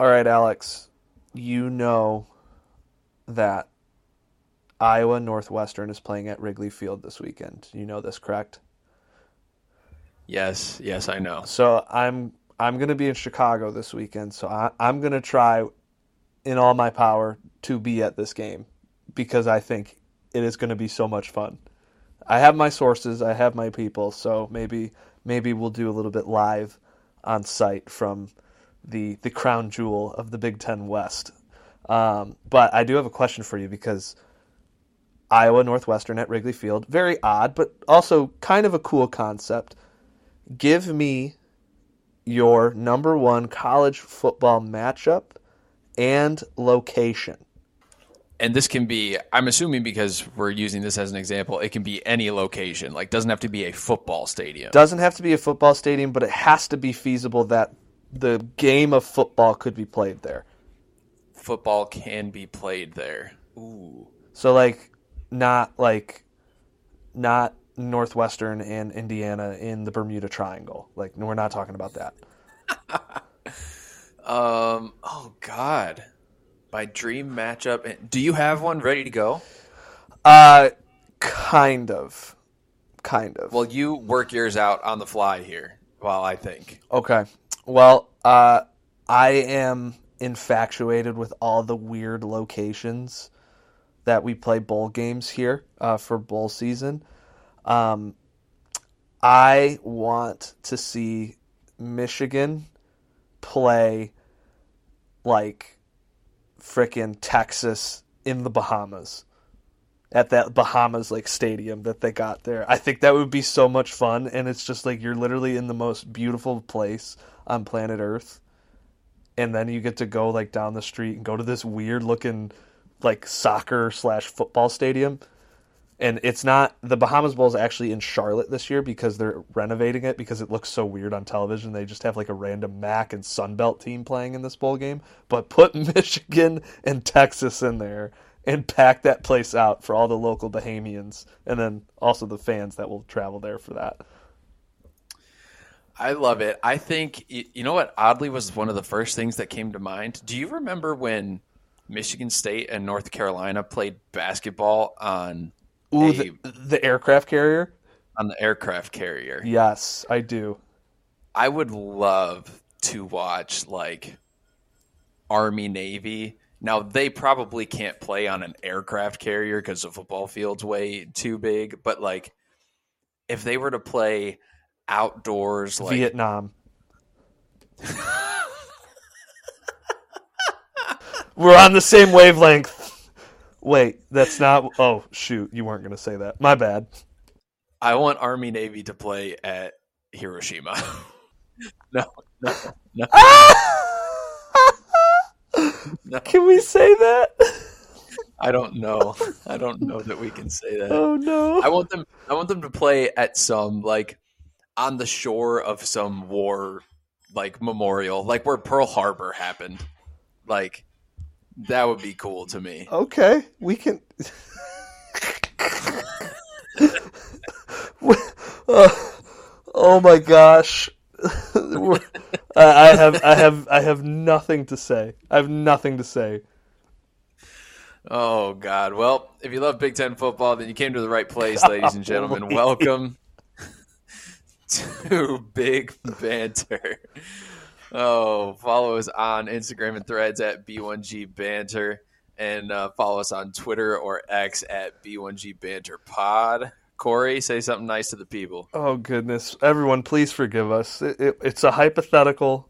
All right, Alex, you know that Iowa Northwestern is playing at Wrigley Field this weekend. You know this, correct? Yes, yes, I know. So I'm I'm going to be in Chicago this weekend. So I, I'm going to try in all my power to be at this game because I think it is going to be so much fun. I have my sources, I have my people, so maybe maybe we'll do a little bit live on site from the the crown jewel of the Big Ten West. Um, but I do have a question for you because Iowa Northwestern at Wrigley Field, very odd, but also kind of a cool concept. Give me your number one college football matchup and location. And this can be, I'm assuming because we're using this as an example, it can be any location. Like, doesn't have to be a football stadium. Doesn't have to be a football stadium, but it has to be feasible that the game of football could be played there. Football can be played there. Ooh. So, like, not like, not Northwestern and Indiana in the Bermuda Triangle. Like, we're not talking about that. um. Oh God. My dream matchup. Do you have one ready to go? Uh, kind of, kind of. Well, you work yours out on the fly here while I think. Okay. Well, uh, I am infatuated with all the weird locations that we play bowl games here uh, for bowl season. Um, I want to see Michigan play like frickin' Texas in the Bahamas at that Bahamas like stadium that they got there. I think that would be so much fun and it's just like you're literally in the most beautiful place on planet Earth. And then you get to go like down the street and go to this weird looking like soccer slash football stadium. And it's not the Bahamas Bowl is actually in Charlotte this year because they're renovating it because it looks so weird on television. They just have like a random MAC and Sunbelt team playing in this bowl game. But put Michigan and Texas in there and pack that place out for all the local Bahamians and then also the fans that will travel there for that. I love it. I think you know what oddly was one of the first things that came to mind. Do you remember when Michigan State and North Carolina played basketball on Ooh, a, the, the aircraft carrier? On the aircraft carrier. Yes, I do. I would love to watch like Army Navy. Now they probably can't play on an aircraft carrier because the football field's way too big. But like, if they were to play outdoors, like Vietnam, we're on the same wavelength. Wait, that's not. Oh shoot, you weren't going to say that. My bad. I want Army Navy to play at Hiroshima. no, no, no. no. Can we say that? I don't know. I don't know that we can say that. Oh no. I want them I want them to play at some like on the shore of some war like memorial, like where Pearl Harbor happened. Like that would be cool to me. Okay, we can. uh, oh my gosh. I have I have I have nothing to say. I have nothing to say. Oh God! Well, if you love Big Ten football, then you came to the right place, ladies and gentlemen. Welcome to Big Banter. Oh, follow us on Instagram and threads at B1G Banter and uh, follow us on Twitter or X at B1G Banter Pod. Corey, say something nice to the people. Oh, goodness. Everyone, please forgive us. It, it, it's a hypothetical.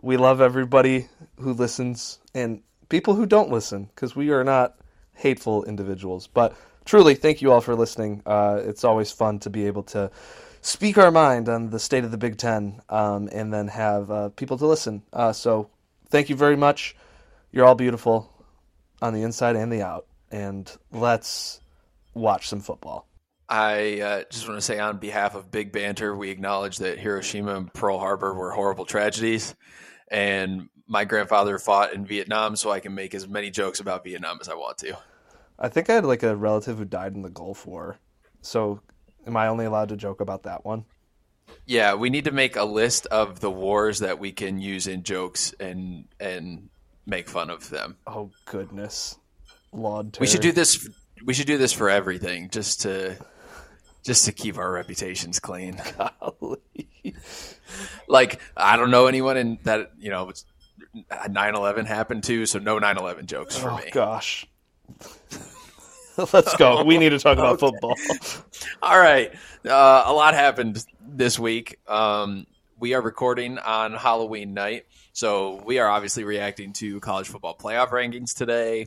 We love everybody who listens and people who don't listen because we are not hateful individuals. But truly, thank you all for listening. Uh, it's always fun to be able to speak our mind on the state of the Big Ten, um, and then have uh, people to listen. Uh, so thank you very much. You're all beautiful on the inside and the out, and let's watch some football. I uh, just want to say, on behalf of Big Banter, we acknowledge that Hiroshima and Pearl Harbor were horrible tragedies, and my grandfather fought in Vietnam, so I can make as many jokes about Vietnam as I want to. I think I had like a relative who died in the Gulf War, so Am I only allowed to joke about that one? Yeah, we need to make a list of the wars that we can use in jokes and and make fun of them. Oh goodness, Lord. We should do this. We should do this for everything, just to just to keep our reputations clean. Like I don't know anyone in that you know 9/11 happened to, so no 9/11 jokes for oh me. gosh. Let's go. We need to talk about Okay. football. All right. Uh, a lot happened this week. Um, we are recording on Halloween night. So we are obviously reacting to college football playoff rankings today.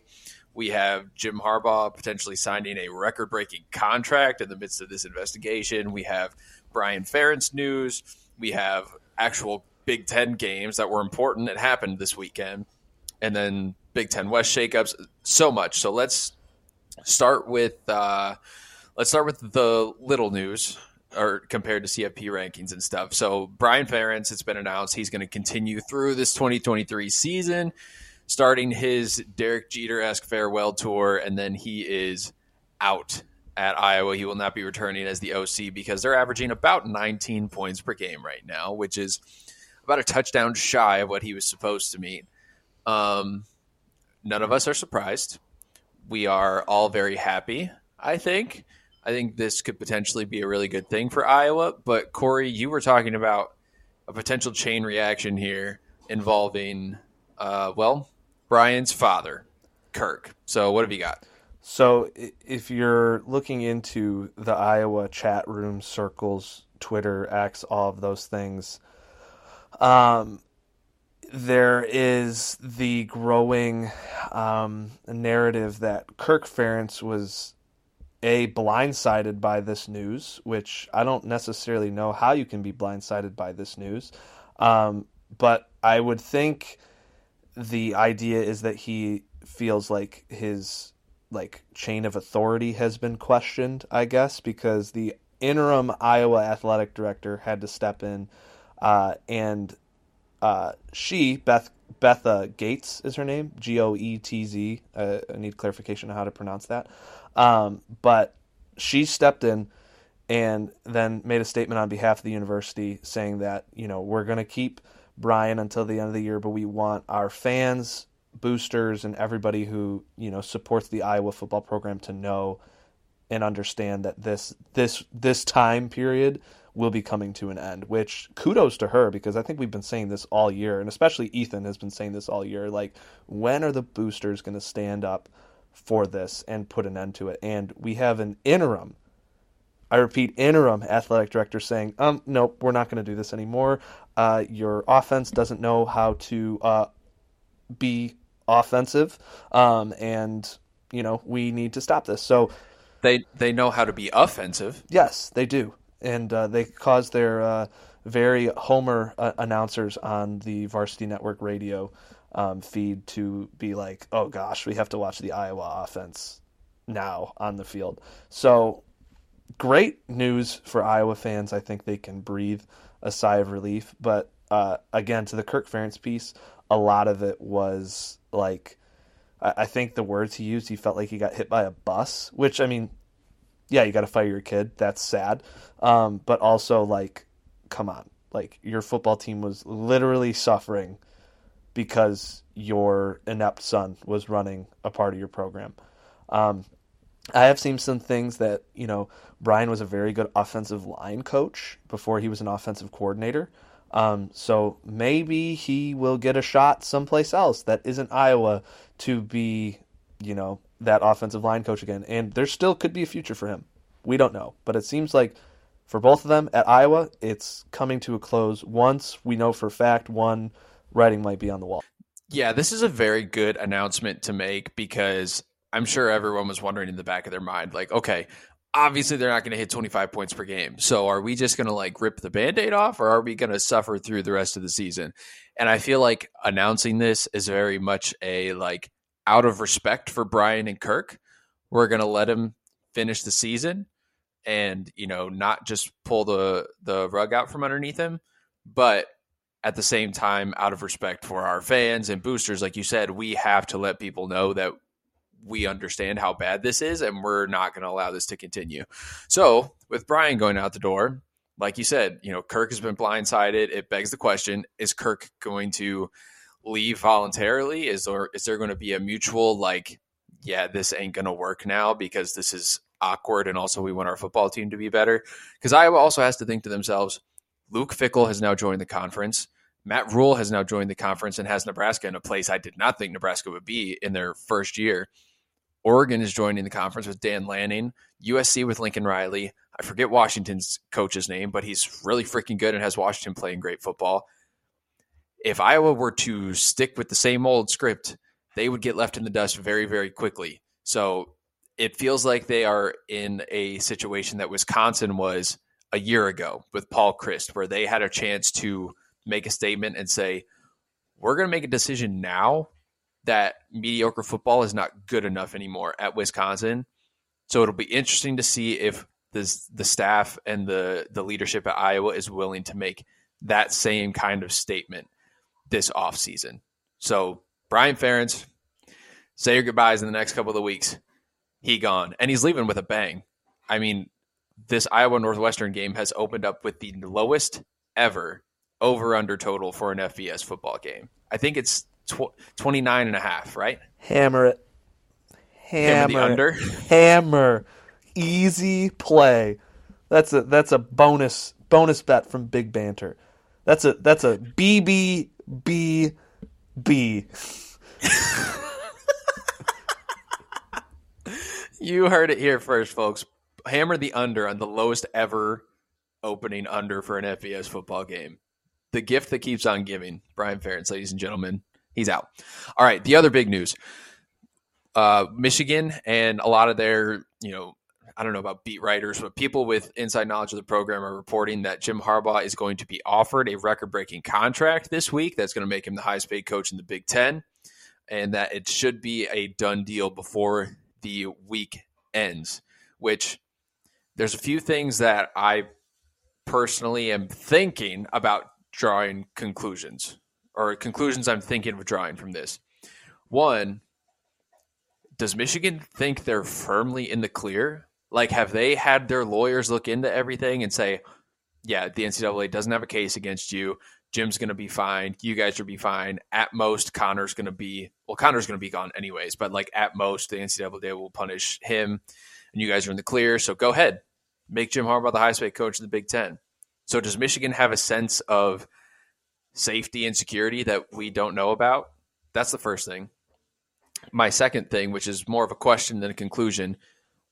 We have Jim Harbaugh potentially signing a record breaking contract in the midst of this investigation. We have Brian Ferentz news. We have actual Big Ten games that were important that happened this weekend. And then Big Ten West shakeups. So much. So let's start with uh, let's start with the little news or compared to CFP rankings and stuff. So Brian Ferentz, it's been announced he's going to continue through this 2023 season, starting his Derek Jeter esque farewell tour, and then he is out at Iowa. He will not be returning as the OC because they're averaging about 19 points per game right now, which is about a touchdown shy of what he was supposed to meet. Um, none of us are surprised we are all very happy, I think. I think this could potentially be a really good thing for Iowa. But Corey, you were talking about a potential chain reaction here involving, uh, well, Brian's father, Kirk. So what have you got? So, if you're looking into the Iowa chat room circles, Twitter, X, all of those things, um, there is the growing um, narrative that Kirk Ferentz was a blindsided by this news, which I don't necessarily know how you can be blindsided by this news, um, but I would think the idea is that he feels like his like chain of authority has been questioned, I guess, because the interim Iowa athletic director had to step in, uh, and uh, she Beth Betha Gates is her name, G O E T Z. Uh, I need clarification on how to pronounce that, um, but she stepped in and then made a statement on behalf of the university saying that you know we're going to keep Brian until the end of the year, but we want our fans, boosters, and everybody who you know supports the Iowa football program to know and understand that this this this time period will be coming to an end. Which kudos to her because I think we've been saying this all year, and especially Ethan has been saying this all year. Like, when are the boosters going to stand up for this and put an end to it? And we have an interim I repeat, interim athletic director saying, um, nope, we're not going to do this anymore. Uh, your offense doesn't know how to uh, be offensive, um, and you know we need to stop this. So They they know how to be offensive. yes, they do, and uh, they cause their uh, very Homer uh, announcers on the Varsity Network radio um, feed to be like, oh gosh, we have to watch the Iowa offense now on the field. So great news for Iowa fans. I think they can breathe a sigh of relief. But uh, again, to the Kirk Ferentz piece, a lot of it was like, I, I think the words he used, he felt like he got hit by a bus, which, I mean, yeah, you got to fire your kid. That's sad. Um, but also, like, come on. Like, your football team was literally suffering because your inept son was running a part of your program. Um, I have seen some things that, you know, Brian was a very good offensive line coach before he was an offensive coordinator. Um, so maybe he will get a shot someplace else that isn't Iowa to be, you know, that offensive line coach again. And there still could be a future for him. We don't know. But it seems like for both of them at Iowa, it's coming to a close. Once we know for a fact one writing might be on the wall. Yeah, this is a very good announcement to make because I'm sure everyone was wondering in the back of their mind, like, okay, obviously they're not going to hit 25 points per game. So are we just going to like rip the band aid off or are we going to suffer through the rest of the season? And I feel like announcing this is very much a like out of respect for Brian and Kirk. We're going to let him finish the season and, you know, not just pull the, the rug out from underneath him, but at the same time, out of respect for our fans and boosters, like you said, we have to let people know that we understand how bad this is and we're not going to allow this to continue. So, with Brian going out the door, like you said, you know, Kirk has been blindsided. It begs the question: Is Kirk going to leave voluntarily? Is there is there going to be a mutual like, yeah, this ain't going to work now because this is awkward, and also we want our football team to be better? Because Iowa also has to think to themselves: Luke Fickell has now joined the conference. Matt Rhule has now joined the conference and has Nebraska in a place I did not think Nebraska would be in their first year. Oregon is joining the conference with Dan Lanning, USC with Lincoln Riley. I forget Washington's coach's name, but he's really freaking good and has Washington playing great football. If Iowa were to stick with the same old script, they would get left in the dust very, very quickly. So it feels like they are in a situation that Wisconsin was a year ago with Paul Chryst, where they had a chance to make a statement and say, we're going to make a decision now that mediocre football is not good enough anymore at Wisconsin. So it'll be interesting to see if the the staff and the the leadership at Iowa is willing to make that same kind of statement this offseason. So Brian Ferentz, say your goodbyes in the next couple of weeks. He gone, and he's leaving with a bang. I mean, this Iowa Northwestern game has opened up with the lowest ever over under total for an FBS football game. I think it's tw- 29 and a half, right? Hammer it. Hammer, Hammer the under. Hammer. Easy play. That's a that's a bonus bonus bet from Big Banter. That's a that's a B B B B. you heard it here first, folks. Hammer the under on the lowest ever opening under for an FBS football game. The gift that keeps on giving. Brian Ferentz, ladies and gentlemen. He's out. All right. The other big news uh, Michigan and a lot of their, you know, I don't know about beat writers, but people with inside knowledge of the program are reporting that Jim Harbaugh is going to be offered a record breaking contract this week that's going to make him the highest paid coach in the Big Ten, and that it should be a done deal before the week ends. Which there's a few things that I personally am thinking about drawing conclusions or conclusions I'm thinking of drawing from this. One, does Michigan think they're firmly in the clear? Like, have they had their lawyers look into everything and say, yeah, the NCAA doesn't have a case against you. Jim's going to be fine. You guys will be fine. At most, Connor's going to be, well, Connor's going to be gone anyways, but like at most, the NCAA will punish him and you guys are in the clear. So go ahead. Make Jim Harbaugh the highest paid coach of the Big Ten. So does Michigan have a sense of safety and security that we don't know about? That's the first thing. My second thing, which is more of a question than a conclusion,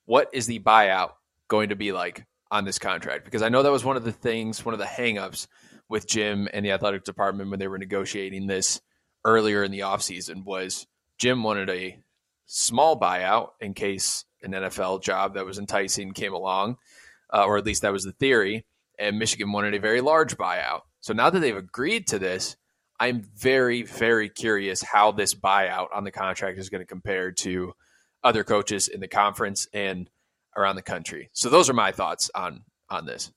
what is the buyout going to be like on this contract? Because I know that was one of the things, one of the hangups with Jim and the athletic department when they were negotiating this earlier in the offseason was Jim wanted a small buyout in case an NFL job that was enticing came along, uh, or at least that was the theory. And Michigan wanted a very large buyout. So now that they've agreed to this, I'm very, very curious how this buyout on the contract is going to compare to other coaches in the conference and around the country. So those are my thoughts on on this.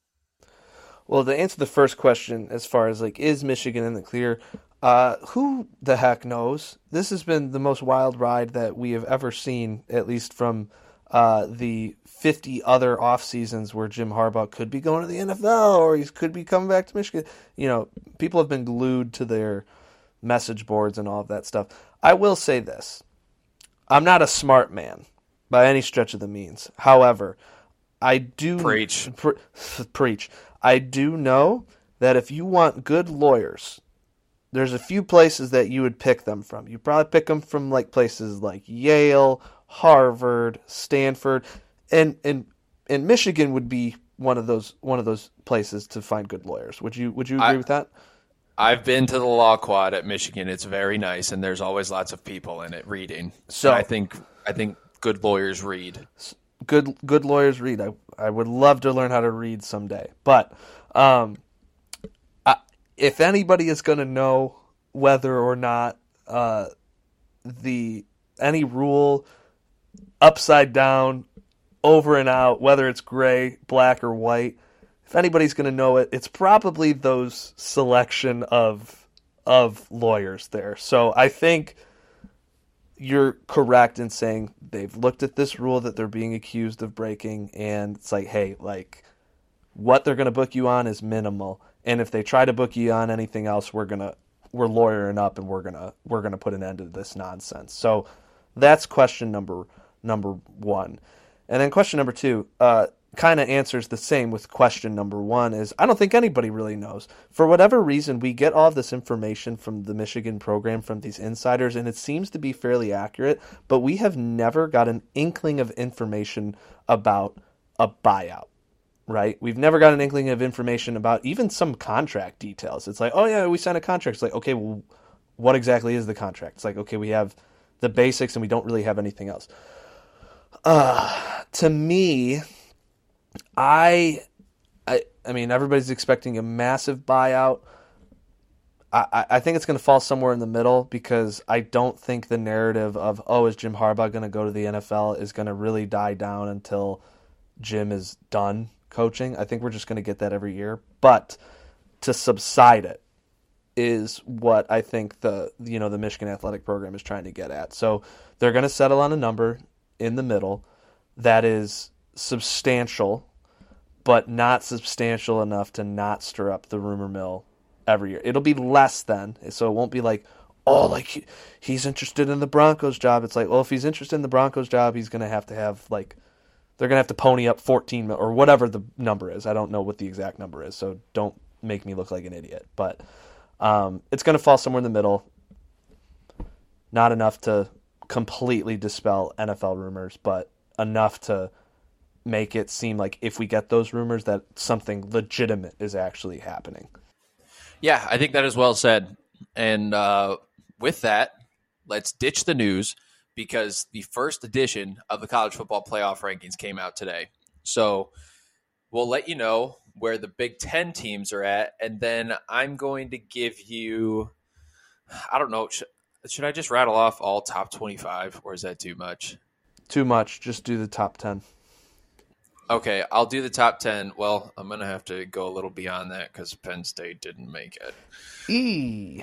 Well, to answer the first question, as far as like is Michigan in the clear, uh, who the heck knows? This has been the most wild ride that we have ever seen, at least from uh, the 50 other off seasons where Jim Harbaugh could be going to the NFL or he could be coming back to Michigan. You know, people have been glued to their message boards and all of that stuff. I will say this I'm not a smart man by any stretch of the means. However, I do preach. Pre- preach. I do know that if you want good lawyers, there's a few places that you would pick them from. You probably pick them from like places like Yale Harvard, Stanford, and and and Michigan would be one of those one of those places to find good lawyers. Would you would you agree I, with that? I've been to the law quad at Michigan. It's very nice, and there's always lots of people in it reading. So and I think I think good lawyers read. Good good lawyers read. I I would love to learn how to read someday, but um, I, if anybody is going to know whether or not uh, the any rule upside down, over and out, whether it's gray, black, or white. If anybody's going to know it, it's probably those selection of of lawyers there. So I think you're correct in saying they've looked at this rule that they're being accused of breaking, and it's like, hey, like what they're going to book you on is minimal, and if they try to book you on anything else, we're gonna we're lawyering up and we're gonna we're gonna put an end to this nonsense. So that's question number number one, and then question number two. Uh, kind of answers the same with question number one is I don't think anybody really knows. For whatever reason, we get all of this information from the Michigan program from these insiders, and it seems to be fairly accurate, but we have never got an inkling of information about a buyout. Right? We've never got an inkling of information about even some contract details. It's like, oh yeah, we signed a contract. It's like, okay, well, what exactly is the contract? It's like, okay, we have the basics and we don't really have anything else. Uh, to me, I, I, I mean, everybody's expecting a massive buyout. I, I think it's going to fall somewhere in the middle because I don't think the narrative of oh is Jim Harbaugh going to go to the NFL is going to really die down until Jim is done coaching. I think we're just going to get that every year, but to subside it is what I think the you know the Michigan athletic program is trying to get at. So they're going to settle on a number in the middle that is substantial, but not substantial enough to not stir up the rumor mill every year. It'll be less than, so it won't be like, oh, like he, he's interested in the Broncos job. It's like, well, if he's interested in the Broncos job, he's going to have to have like, they're going to have to pony up 14 mil or whatever the number is. I don't know what the exact number is, so don't make me look like an idiot. But um, it's going to fall somewhere in the middle. Not enough to completely dispel NFL rumors, but enough to make it seem like if we get those rumors that something legitimate is actually happening. Yeah, I think that is well said. And uh, with that, let's ditch the news because the first edition of the college football playoff rankings came out today. So we'll let you know where the Big Ten teams are at, and then I'm going to give you. I don't know. Should, I just rattle off all top 25, or is that too much? Too much. Just do the top 10. Okay, I'll do the top 10. Well, I'm going to have to go a little beyond that because Penn State didn't make it. E.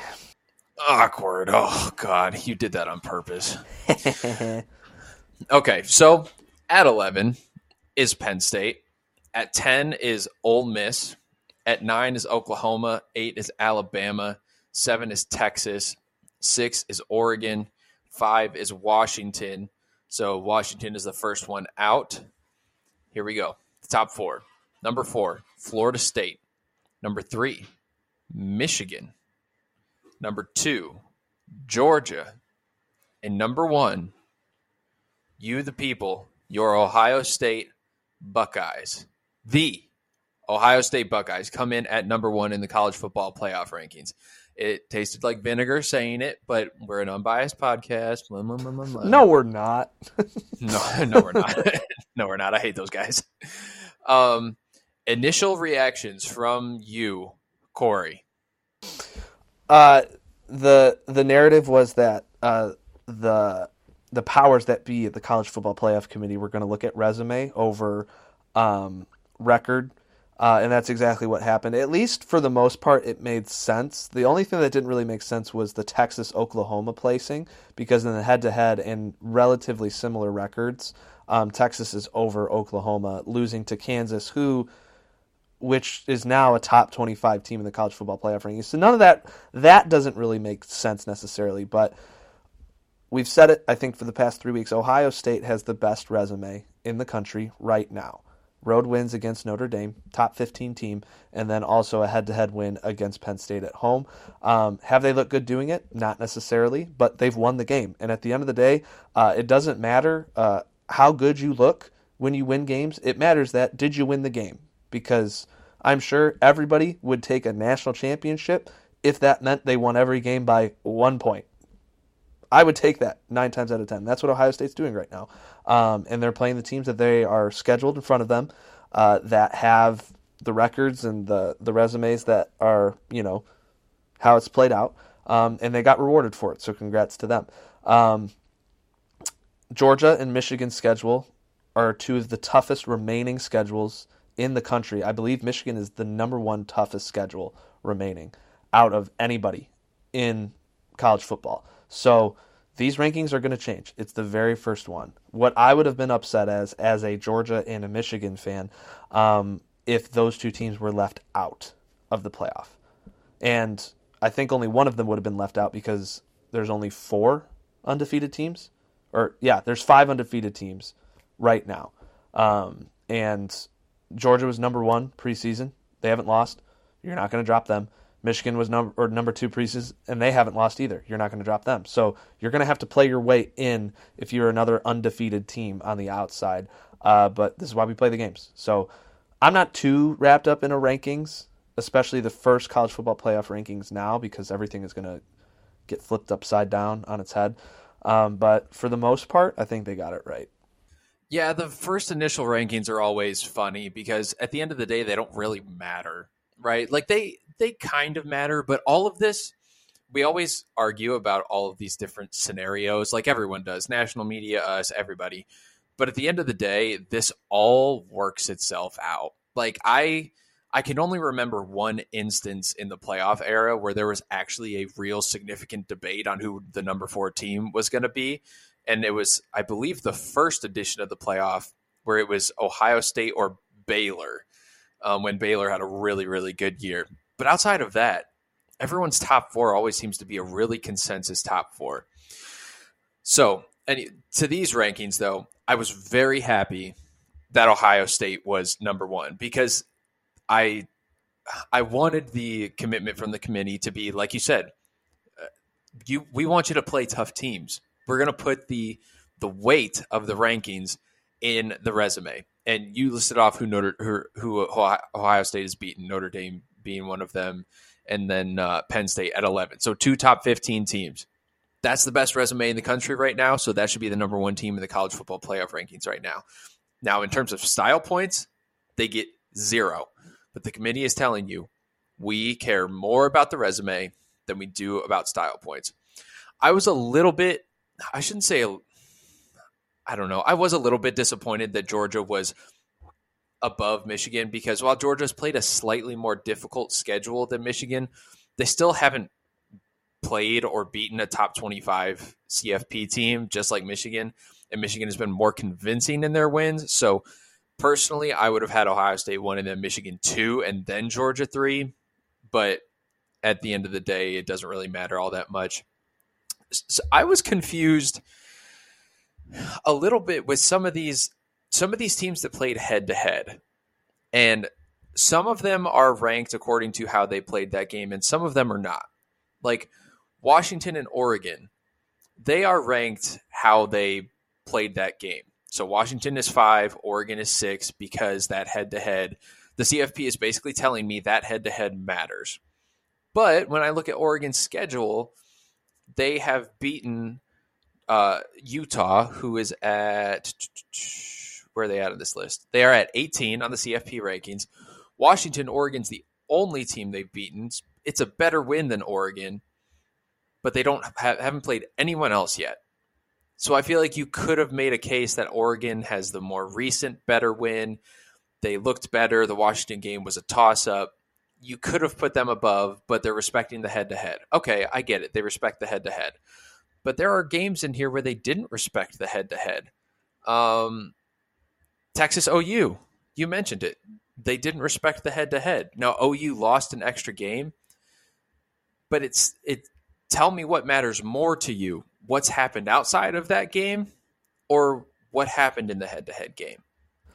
Awkward. Oh, God. You did that on purpose. okay, so at 11 is Penn State. At 10 is Ole Miss. At 9 is Oklahoma. 8 is Alabama. 7 is Texas. 6 is Oregon. 5 is Washington. So Washington is the first one out. Here we go. The top four. Number four, Florida State. Number three, Michigan. Number two, Georgia. And number one, you, the people, your Ohio State Buckeyes. The Ohio State Buckeyes come in at number one in the college football playoff rankings. It tasted like vinegar saying it, but we're an unbiased podcast. Blah, blah, blah, no, we're not. no, no, we're not. no, we're not. I hate those guys. Um, initial reactions from you, Corey. Uh, the the narrative was that uh, the the powers that be at the college football playoff committee were going to look at resume over um, record uh, and that's exactly what happened. At least for the most part, it made sense. The only thing that didn't really make sense was the Texas Oklahoma placing, because in the head to head and relatively similar records, um, Texas is over Oklahoma, losing to Kansas, who, which is now a top 25 team in the college football playoff rankings. So none of that, that doesn't really make sense necessarily. But we've said it, I think, for the past three weeks. Ohio State has the best resume in the country right now road wins against Notre Dame, top 15 team, and then also a head to head win against Penn State at home. Um, have they looked good doing it? Not necessarily, but they've won the game. And at the end of the day, uh, it doesn't matter uh, how good you look when you win games. It matters that did you win the game? Because I'm sure everybody would take a national championship if that meant they won every game by one point. I would take that nine times out of ten. That's what Ohio State's doing right now, um, and they're playing the teams that they are scheduled in front of them uh, that have the records and the the resumes that are you know how it's played out, um, and they got rewarded for it. So congrats to them. Um, Georgia and Michigan's schedule are two of the toughest remaining schedules in the country. I believe Michigan is the number one toughest schedule remaining out of anybody in college football. So these rankings are going to change. It's the very first one. What I would have been upset as, as a Georgia and a Michigan fan, um, if those two teams were left out of the playoff. And I think only one of them would have been left out because there's only four undefeated teams. Or, yeah, there's five undefeated teams right now. Um, and Georgia was number one preseason. They haven't lost. You're not going to drop them. Michigan was number or number two preseason, and they haven't lost either. You're not going to drop them. So you're going to have to play your way in if you're another undefeated team on the outside. Uh, but this is why we play the games. So I'm not too wrapped up in a rankings, especially the first college football playoff rankings now, because everything is going to get flipped upside down on its head. Um, but for the most part, I think they got it right. Yeah, the first initial rankings are always funny because at the end of the day, they don't really matter, right? Like they they kind of matter, but all of this we always argue about all of these different scenarios, like everyone does, national media, us, everybody. But at the end of the day, this all works itself out. Like I I can only remember one instance in the playoff era where there was actually a real significant debate on who the number 4 team was going to be and it was I believe the first edition of the playoff where it was Ohio State or Baylor um, when Baylor had a really really good year. But outside of that, everyone's top four always seems to be a really consensus top four. So, to these rankings though, I was very happy that Ohio State was number one because I I wanted the commitment from the committee to be like you said. Uh, you we want you to play tough teams we're going to put the the weight of the rankings in the resume. And you listed off who Notre who, who Ohio State has beaten, Notre Dame being one of them, and then uh, Penn State at eleven. So two top fifteen teams. That's the best resume in the country right now. So that should be the number one team in the college football playoff rankings right now. Now, in terms of style points, they get zero. But the committee is telling you we care more about the resume than we do about style points. I was a little bit I shouldn't say I don't know. I was a little bit disappointed that Georgia was above Michigan because while Georgia's played a slightly more difficult schedule than Michigan, they still haven't played or beaten a top 25 CFP team just like Michigan. And Michigan has been more convincing in their wins. So personally, I would have had Ohio State one and then Michigan two and then Georgia three. But at the end of the day, it doesn't really matter all that much so I was confused a little bit with some of these some of these teams that played head to head. And some of them are ranked according to how they played that game and some of them are not. Like Washington and Oregon, they are ranked how they played that game. So Washington is 5, Oregon is 6 because that head to head the CFP is basically telling me that head to head matters. But when I look at Oregon's schedule, they have beaten uh, Utah, who is at where are they at on this list? They are at 18 on the CFP rankings. Washington, Oregon's the only team they've beaten. It's a better win than Oregon, but they don't have, haven't played anyone else yet. So I feel like you could have made a case that Oregon has the more recent better win. They looked better. The Washington game was a toss up you could have put them above, but they're respecting the head to head. Okay, I get it. They respect the head to head. But there are games in here where they didn't respect the head to head. Texas OU, you mentioned it. They didn't respect the head to head. Now OU lost an extra game, but it's it. Tell me what matters more to you: what's happened outside of that game, or what happened in the head to head game.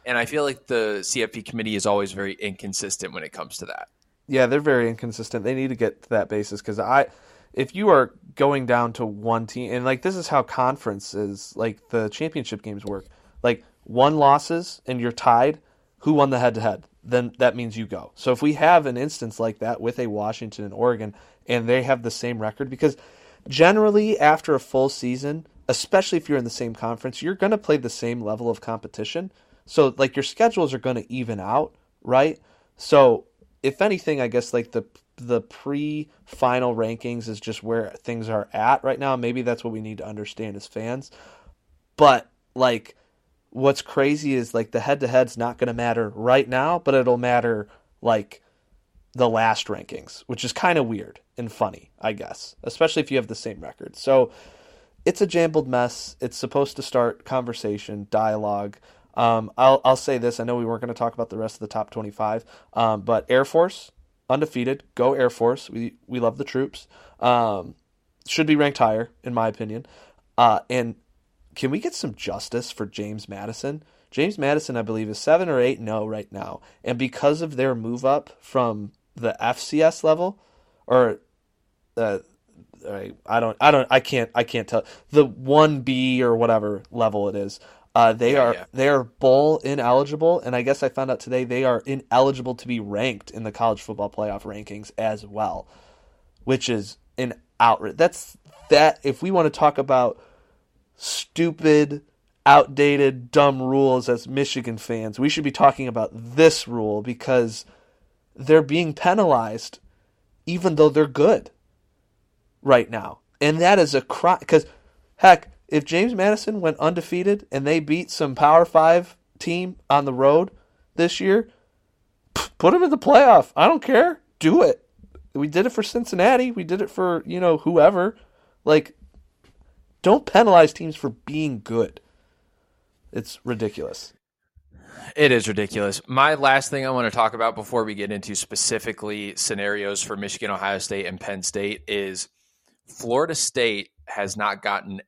And I feel like the CFP committee is always very inconsistent when it comes to that. Yeah, they're very inconsistent. They need to get to that basis because I, if you are going down to one team, and like this is how conferences, like the championship games work, like one losses and you're tied, who won the head to head? Then that means you go. So if we have an instance like that with a Washington and Oregon, and they have the same record, because generally after a full season, especially if you're in the same conference, you're going to play the same level of competition. So like your schedules are going to even out, right? So if anything, I guess like the the pre-final rankings is just where things are at right now. Maybe that's what we need to understand as fans. But like what's crazy is like the head to head's not going to matter right now, but it'll matter like the last rankings, which is kind of weird and funny, I guess, especially if you have the same record. So it's a jumbled mess. It's supposed to start conversation, dialogue. Um, I'll I'll say this. I know we weren't going to talk about the rest of the top 25, um, but Air Force undefeated. Go Air Force. We we love the troops. Um, should be ranked higher in my opinion. Uh, and can we get some justice for James Madison? James Madison, I believe, is seven or eight no right now, and because of their move up from the FCS level, or uh, I don't, I don't, I can't, I can't tell the one B or whatever level it is. Uh, they yeah, are yeah. they are bowl ineligible, and I guess I found out today they are ineligible to be ranked in the college football playoff rankings as well, which is an outrage. That's that. If we want to talk about stupid, outdated, dumb rules as Michigan fans, we should be talking about this rule because they're being penalized, even though they're good right now, and that is a crime. Because heck, if James Madison went undefeated and they beat some Power Five team on the road this year, put them in the playoff. I don't care. Do it. We did it for Cincinnati. We did it for you know whoever. Like, don't penalize teams for being good. It's ridiculous. It is ridiculous. My last thing I want to talk about before we get into specifically scenarios for Michigan, Ohio State, and Penn State is Florida State has not gotten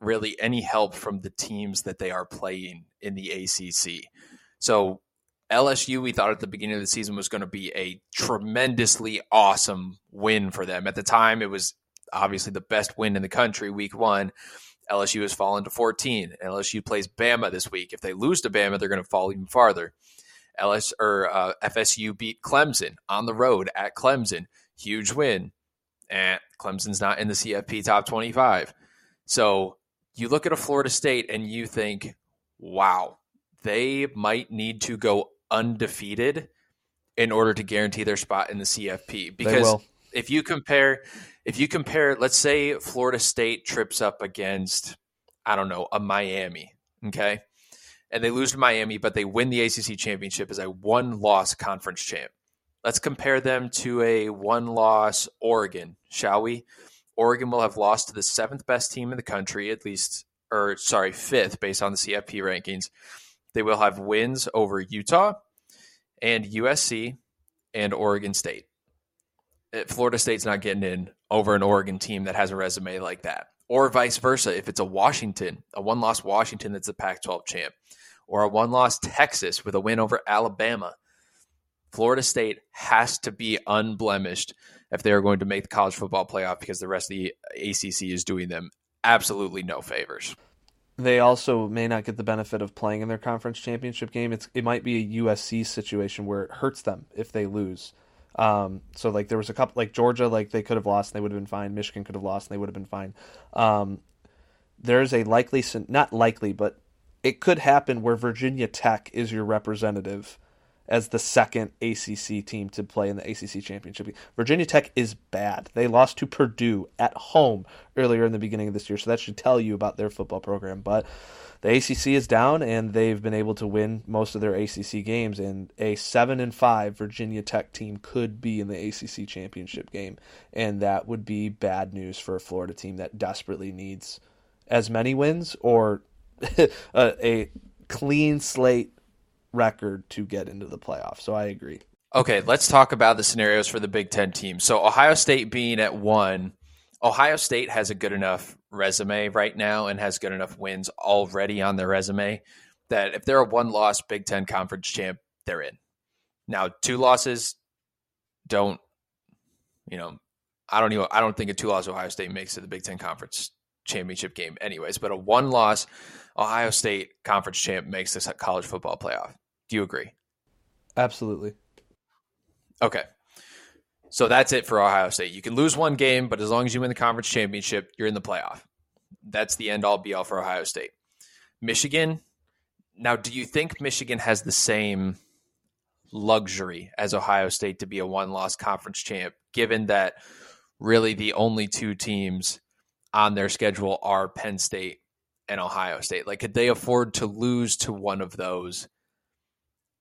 really any help from the teams that they are playing in the ACC. So LSU, we thought at the beginning of the season was going to be a tremendously awesome win for them. At the time, it was obviously the best win in the country, week one. LSU has fallen to 14. LSU plays Bama this week. If they lose to Bama, they're going to fall even farther. LS or uh, FSU beat Clemson on the road at Clemson, huge win. And Clemson's not in the CFP top 25. So you look at a Florida State and you think, wow, they might need to go undefeated in order to guarantee their spot in the CFP. Because if you compare, if you compare, let's say Florida State trips up against, I don't know, a Miami, okay, and they lose to Miami, but they win the ACC championship as a one-loss conference champ. Let's compare them to a one-loss Oregon, shall we? Oregon will have lost to the seventh best team in the country, at least, or sorry, fifth based on the CFP rankings. They will have wins over Utah and USC and Oregon State. Uh, Florida State's not getting in over an Oregon team that has a resume like that. Or vice versa, if it's a Washington, a one loss Washington that's a Pac 12 champ, or a one loss Texas with a win over Alabama. Florida State has to be unblemished if they are going to make the college football playoff because the rest of the ACC is doing them absolutely no favors. They also may not get the benefit of playing in their conference championship game. It's it might be a USC situation where it hurts them if they lose. Um, so like there was a couple like Georgia, like they could have lost and they would have been fine. Michigan could have lost and they would have been fine. Um, there's a likely, not likely, but it could happen where Virginia Tech is your representative as the second ACC team to play in the ACC championship. Virginia Tech is bad. They lost to Purdue at home earlier in the beginning of this year, so that should tell you about their football program. But the ACC is down, and they've been able to win most of their ACC games. And a seven and five Virginia Tech team could be in the ACC championship game, and that would be bad news for a Florida team that desperately needs as many wins or a, a clean slate record to get into the playoffs. So I agree. Okay, let's talk about the scenarios for the Big Ten teams. So Ohio State being at one, Ohio State has a good enough resume right now and has good enough wins already on their resume that if they're a one loss Big Ten conference champ, they're in. Now, two losses don't, you know, I don't even I don't think a two loss Ohio State makes it the Big Ten conference championship game anyways, but a one loss Ohio State conference champ makes this college football playoff. Do you agree? Absolutely. Okay. So that's it for Ohio State. You can lose one game, but as long as you win the conference championship, you're in the playoff. That's the end all be all for Ohio State. Michigan. Now, do you think Michigan has the same luxury as Ohio State to be a one loss conference champ, given that really the only two teams on their schedule are Penn State and Ohio State? Like, could they afford to lose to one of those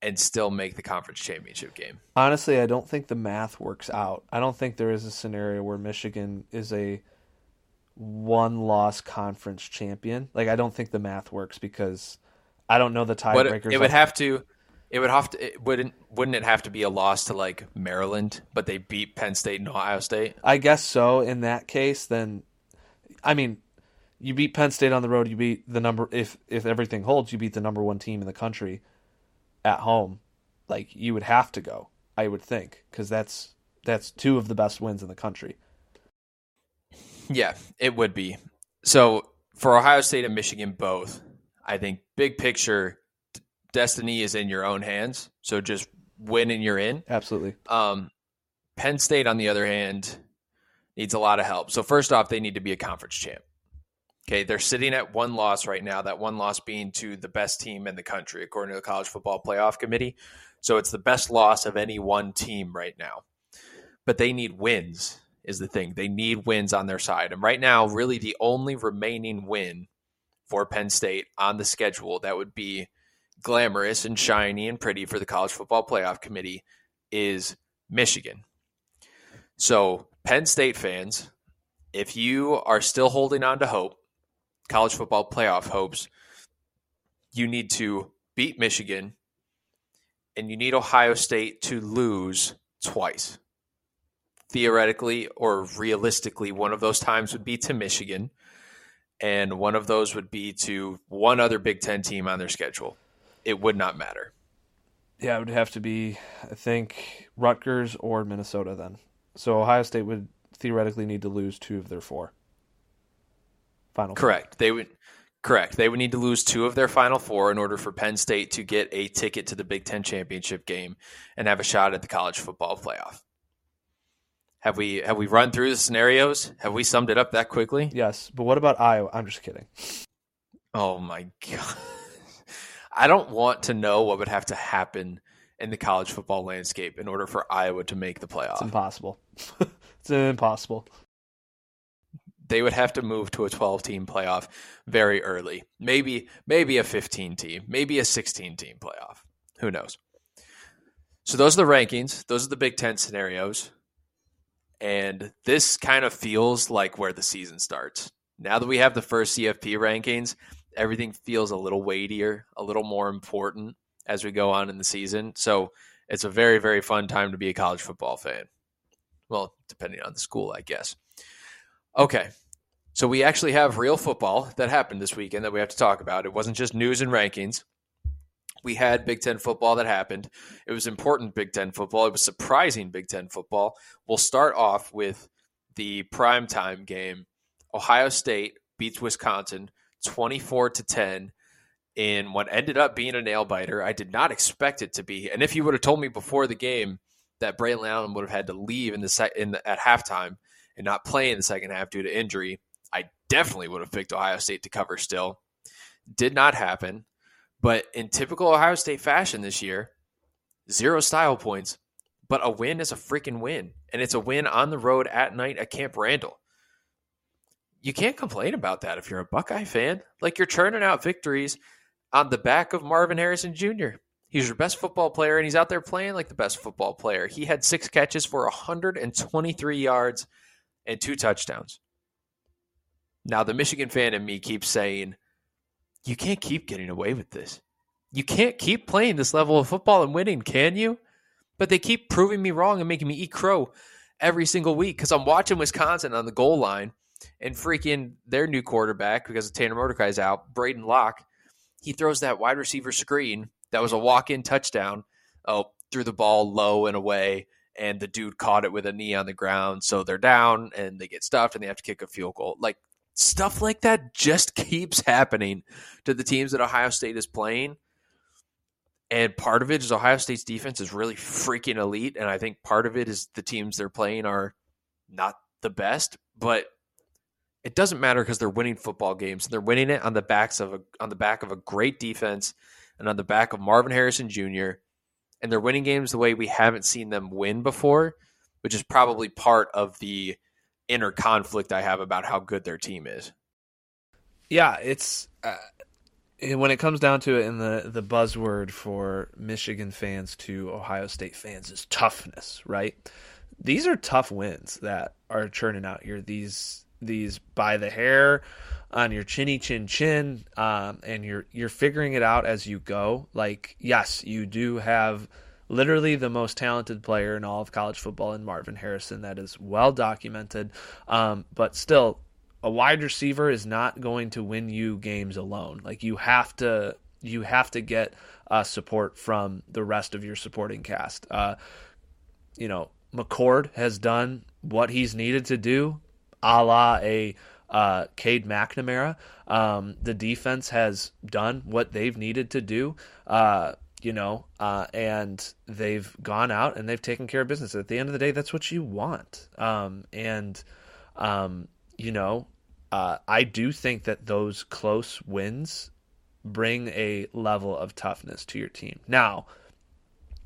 and still make the conference championship game? Honestly, I don't think the math works out. I don't think there is a scenario where Michigan is a one loss conference champion. Like, I don't think the math works because I don't know the it, tiebreakers. it would have to. It would have to. It wouldn't wouldn't it have to be a loss to like Maryland, but they beat Penn State and Ohio State? I guess so. In that case, then, I mean, you beat Penn State on the road. You beat the number if if everything holds, you beat the number one team in the country at home. Like you would have to go. I would think because that's that's two of the best wins in the country. Yeah, it would be. So for Ohio State and Michigan both, I think big picture, d- destiny is in your own hands. So just win and you're in. Absolutely. Um, Penn State, on the other hand, needs a lot of help. So first off, they need to be a conference champ. Okay, they're sitting at one loss right now. That one loss being to the best team in the country, according to the College Football Playoff Committee. So it's the best loss of any one team right now. But they need wins, is the thing. They need wins on their side. And right now, really the only remaining win for Penn State on the schedule that would be glamorous and shiny and pretty for the College Football Playoff Committee is Michigan. So, Penn State fans, if you are still holding on to hope, college football playoff hopes, you need to beat Michigan and you need Ohio State to lose twice. Theoretically or realistically, one of those times would be to Michigan, and one of those would be to one other Big Ten team on their schedule. It would not matter. Yeah, it would have to be, I think, Rutgers or Minnesota then. So Ohio State would theoretically need to lose two of their four. Final. four. Correct. They would correct. They would need to lose two of their final four in order for Penn State to get a ticket to the Big Ten championship game and have a shot at the college football playoff. Have we have we run through the scenarios? Have we summed it up that quickly? Yes, but what about Iowa? I'm just kidding. Oh my god. I don't want to know what would have to happen in the college football landscape in order for Iowa to make the playoffs. It's impossible. it's impossible. They would have to move to a 12 team playoff very early. Maybe maybe a 15 team, maybe a 16 team playoff. Who knows? So those are the rankings. Those are the Big 10 scenarios. And this kind of feels like where the season starts. Now that we have the first CFP rankings, everything feels a little weightier, a little more important as we go on in the season. So it's a very very fun time to be a college football fan. Well, depending on the school, I guess. Okay. So we actually have real football that happened this weekend that we have to talk about. It wasn't just news and rankings. We had Big Ten football that happened. It was important Big Ten football. It was surprising Big Ten football. We'll start off with the primetime game. Ohio State beats Wisconsin 24 to 10 in what ended up being a nail biter. I did not expect it to be. And if you would have told me before the game that Braylon Allen would have had to leave in the, sec- in the at halftime and not play in the second half due to injury, I definitely would have picked Ohio State to cover still. Did not happen. But in typical Ohio State fashion this year, zero style points, but a win is a freaking win. And it's a win on the road at night at Camp Randall. You can't complain about that if you're a Buckeye fan. Like you're churning out victories on the back of Marvin Harrison Jr. He's your best football player, and he's out there playing like the best football player. He had six catches for 123 yards and two touchdowns. Now, the Michigan fan in me keeps saying, you can't keep getting away with this. You can't keep playing this level of football and winning, can you? But they keep proving me wrong and making me eat crow every single week because I'm watching Wisconsin on the goal line and freaking their new quarterback, because Tanner Mordecai's out, Braedyn Locke, he throws that wide receiver screen that was a walk in touchdown. Oh, threw the ball low and away, and the dude caught it with a knee on the ground. So they're down and they get stuffed and they have to kick a field goal. Like stuff like that just keeps happening to the teams that Ohio State is playing. And part of it is Ohio State's defense is really freaking elite. And I think part of it is the teams they're playing are not the best, but it doesn't matter because they're winning football games. and They're winning it on the backs of a on the back of a great defense and on the back of Marvin Harrison Jr. And they're winning games the way we haven't seen them win before, which is probably part of the inner conflict I have about how good their team is. Yeah, it's uh, when it comes down to it, and the the buzzword for Michigan fans to Ohio State fans is toughness, right? These are tough wins that are churning out here. These these by the hair on your chinny chin chin, um, and you're you're figuring it out as you go. Like, yes, you do have literally the most talented player in all of college football in Marvin Harrison. That is well documented. Um, but still, a wide receiver is not going to win you games alone. Like you have to you have to get uh, support from the rest of your supporting cast. Uh, you know, McCord has done what he's needed to do, a la a uh, Cade McNamara. Um, the defense has done what they've needed to do. Uh, you know, uh, and they've gone out and they've taken care of business. At the end of the day, that's what you want. Um, and, um, you know, uh, I do think that those close wins bring a level of toughness to your team. Now,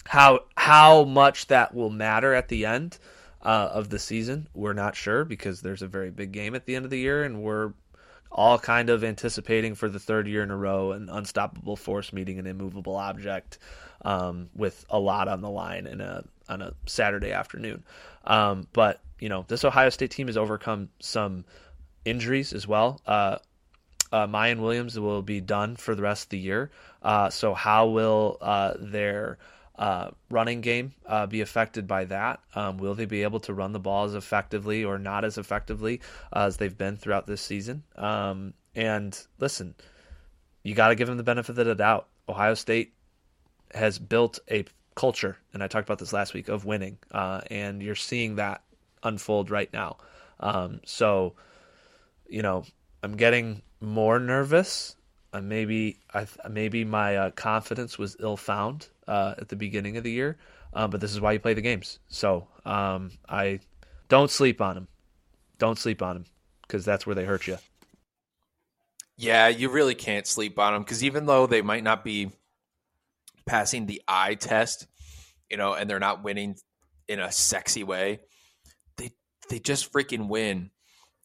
how how much that will matter at the end uh, of the season, we're not sure because there's a very big game at the end of the year, and we're all kind of anticipating for the third year in a row an unstoppable force meeting an immovable object um, with a lot on the line in a on a Saturday afternoon. Um, but you know, this Ohio State team has overcome some injuries as well. Uh, uh, Miyan Williams will be done for the rest of the year. Uh, so how will uh, their uh, running game uh, be affected by that? Um, will they be able to run the ball as effectively or not as effectively as they've been throughout this season? Um, and listen, you got to give them the benefit of the doubt. Ohio State has built a culture, and I talked about this last week, of winning, uh, and you're seeing that unfold right now. Um, so, you know, I'm getting more nervous. Uh, maybe I maybe my uh, confidence was ill found uh, at the beginning of the year. Um, but this is why you play the games. So um, I don't sleep on them. Don't sleep on them because that's where they hurt you. Yeah, you really can't sleep on them because even though they might not be passing the eye test, you know, and they're not winning in a sexy way, they they just freaking win.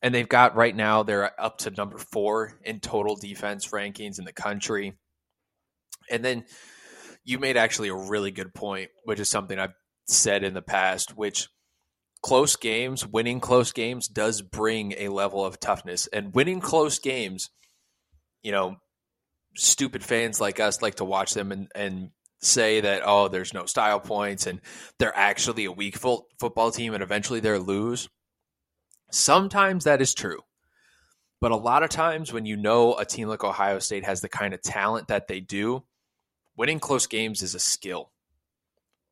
And they've got right now they're up to number four in total defense rankings in the country. And then you made actually a really good point, which is something I've said in the past, which close games, winning close games does bring a level of toughness. And winning close games, you know, stupid fans like us like to watch them and, and say that, oh, there's no style points and they're actually a weak fo- football team and eventually they'll lose. Sometimes that is true. But a lot of times when you know a team like Ohio State has the kind of talent that they do, winning close games is a skill.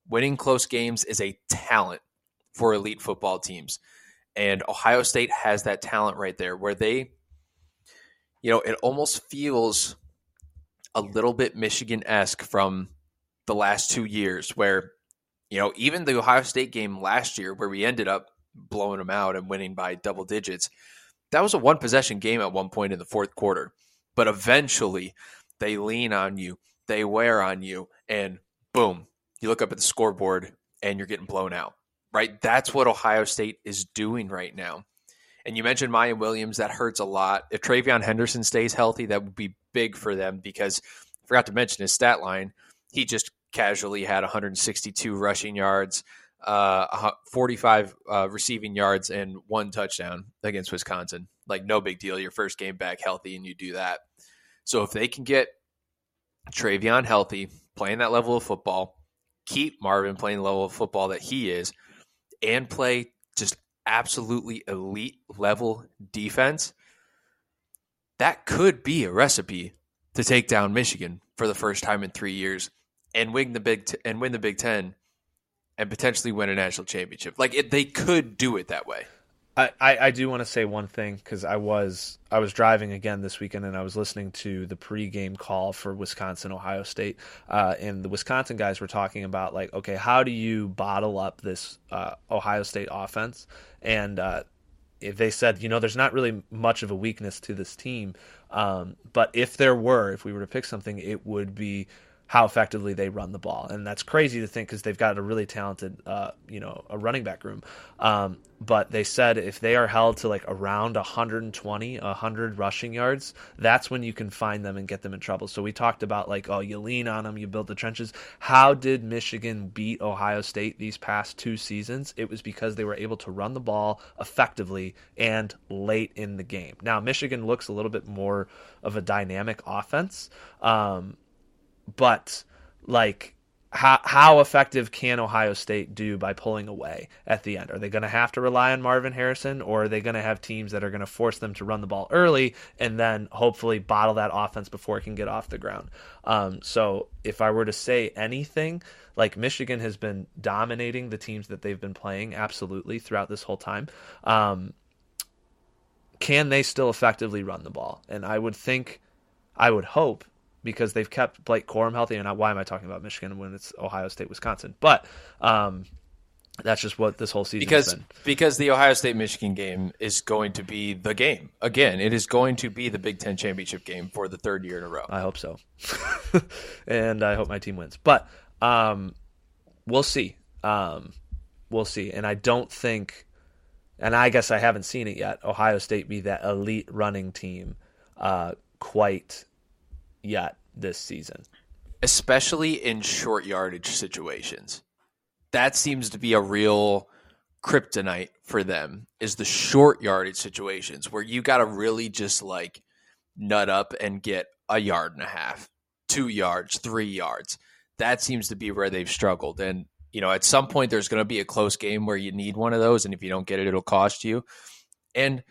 Winning close games is a talent for elite football teams. And Ohio State has that talent right there where they, you know, it almost feels a little bit Michigan esque from the last two years where, you know, even the Ohio State game last year where we ended up blowing them out and winning by double digits, that was a one possession game at one point in the fourth quarter. But eventually they lean on you they wear on you, and boom, you look up at the scoreboard and you're getting blown out, right? That's what Ohio State is doing right now. And you mentioned Miyan Williams, that hurts a lot. If TreVeyon Henderson stays healthy, that would be big for them because I forgot to mention his stat line. He just casually had 162 rushing yards, uh, 45 uh, receiving yards, and one touchdown against Wisconsin. Like, no big deal. Your first game back healthy, and you do that. So, if they can get TreVeyon healthy, playing that level of football, keep Marvin playing level of football that he is, and play just absolutely elite level defense, that could be a recipe to take down Michigan for the first time in three years and win the Big T- and win the Big Ten and potentially win a national championship. Like it, they could do it that way. I, I, do want to say one thing because I was I was driving again this weekend and I was listening to the pregame call for Wisconsin Ohio State uh, and the Wisconsin guys were talking about like okay how do you bottle up this uh, Ohio State offense? And uh, they said you know there's not really much of a weakness to this team um, but if there were if we were to pick something it would be how effectively they run the ball, and that's crazy to think because they've got a really talented, uh, you know, a running back room. Um, but they said if they are held to like around 120, 100 rushing yards, that's when you can find them and get them in trouble. So we talked about like, oh, you lean on them, you build the trenches. How did Michigan beat Ohio State these past two seasons? It was because they were able to run the ball effectively and late in the game. Now Michigan looks a little bit more of a dynamic offense. Um, but like how how effective can Ohio State do by pulling away at the end? Are they going to have to rely on Marvin Harrison, or are they going to have teams that are going to force them to run the ball early and then hopefully bottle that offense before it can get off the ground? Um, so if I were to say anything, like Michigan has been dominating the teams that they've been playing absolutely throughout this whole time. Um, can they still effectively run the ball? And I would think, I would hope because they've kept Blake Corum healthy. And why am I talking about Michigan when it's Ohio State, Wisconsin? But um, that's just what this whole season because because the Ohio State Michigan game is going to be the game again. It is going to be the Big Ten championship game for the third year in a row. I hope so, and I hope my team wins. But um, we'll see. Um, we'll see. And I don't think, and I guess I haven't seen it yet. Ohio State be that elite running team uh, quite yet this season. Especially in short yardage situations. That seems to be a real kryptonite for them is the short yardage situations where you got to really just like nut up and get a yard and a half, two yards, three yards. That seems to be where they've struggled. And, you know, at some point there's going to be a close game where you need one of those. And if you don't get it, it'll cost you. And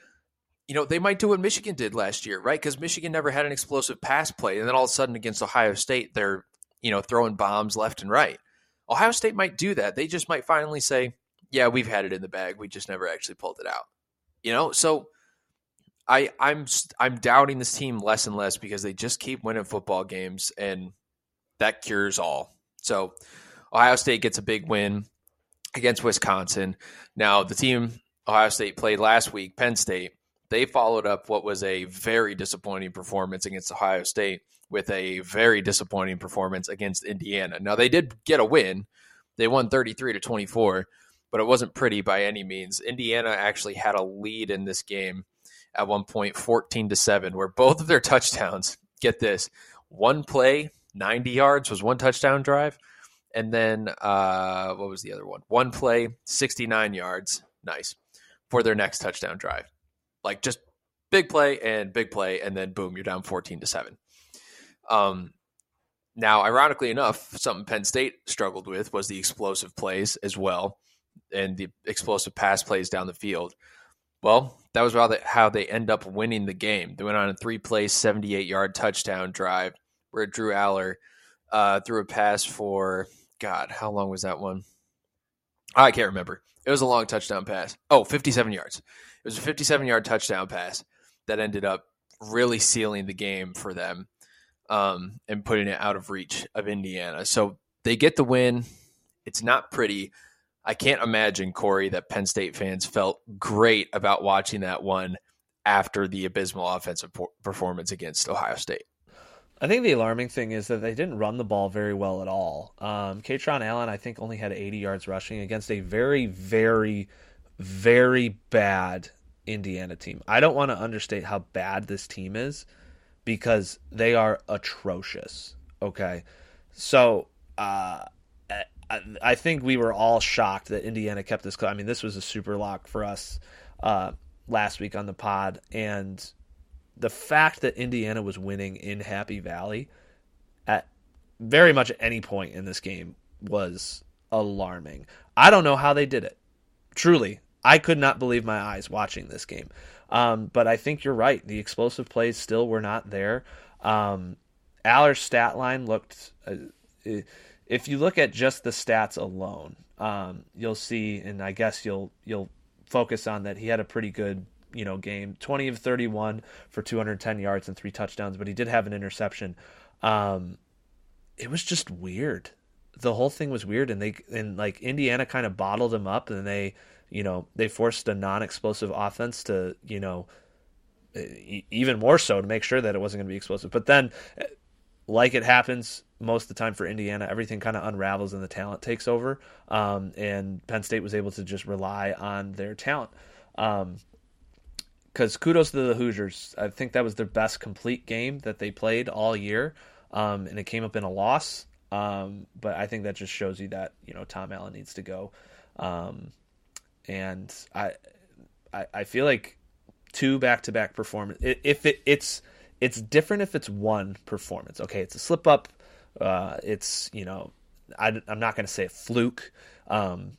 you know, they might do what Michigan did last year, right? Because Michigan never had an explosive pass play. And then all of a sudden against Ohio State, they're, you know, throwing bombs left and right. Ohio State might do that. They just might finally say, yeah, we've had it in the bag. We just never actually pulled it out. You know, so I I'm I'm doubting this team less and less because they just keep winning football games and that cures all. So Ohio State gets a big win against Wisconsin. Now, the team Ohio State played last week, Penn State, they followed up what was a very disappointing performance against Ohio State with a very disappointing performance against Indiana. Now they did get a win. They won 33 to 24, but it wasn't pretty by any means. Indiana actually had a lead in this game at one point 14 to 7 where both of their touchdowns, get this, one play, 90 yards was one touchdown drive and then uh, what was the other one? One play, 69 yards. Nice. For their next touchdown drive. Like just big play and big play, and then boom, you're down 14 to 7. Um, now, ironically enough, something Penn State struggled with was the explosive plays as well, and the explosive pass plays down the field. Well, that was how they, how they end up winning the game. They went on a three play, 78 yard touchdown drive where Drew Allar uh, threw a pass for, God, how long was that one? I can't remember. It was a long touchdown pass. Oh, 57 yards. It was a 57 yard touchdown pass that ended up really sealing the game for them um, and putting it out of reach of Indiana. So they get the win. It's not pretty. I can't imagine, Corey, that Penn State fans felt great about watching that one after the abysmal offensive performance against Ohio State. I think the alarming thing is that they didn't run the ball very well at all. Um, Kaytron Allen, I think, only had 80 yards rushing against a very, very very bad Indiana team. I don't want to understate how bad this team is because they are atrocious. Okay. So, uh, I think we were all shocked that Indiana kept this. I mean, this was a super lock for us uh, last week on the pod, and the fact that Indiana was winning in Happy Valley at very much at any point in this game was alarming. I don't know how they did it. Truly, I could not believe my eyes watching this game. Um, but I think you're right. The explosive plays still were not there. Um, Allar's stat line looked. Uh, if you look at just the stats alone, um, you'll see, and I guess you'll you'll focus on that he had a pretty good you know game 20 of 31 for 210 yards and three touchdowns but he did have an interception um, it was just weird the whole thing was weird and they and like indiana kind of bottled him up and they you know, they forced a non-explosive offense to, you know, even more so to make sure that it wasn't going to be explosive. But then, like it happens most of the time for Indiana, everything kind of unravels and the talent takes over. Um, and Penn State was able to just rely on their talent. Um, because kudos to the Hoosiers. I think that was their best complete game that they played all year, um, and it came up in a loss. Um, but I think that just shows you that you know Tom Allen needs to go, um, and I, I, I feel like two back to back performance. If it, it's it's different if it's one performance. Okay, it's a slip up. Uh, it's you know I, am not going to say a fluke, um,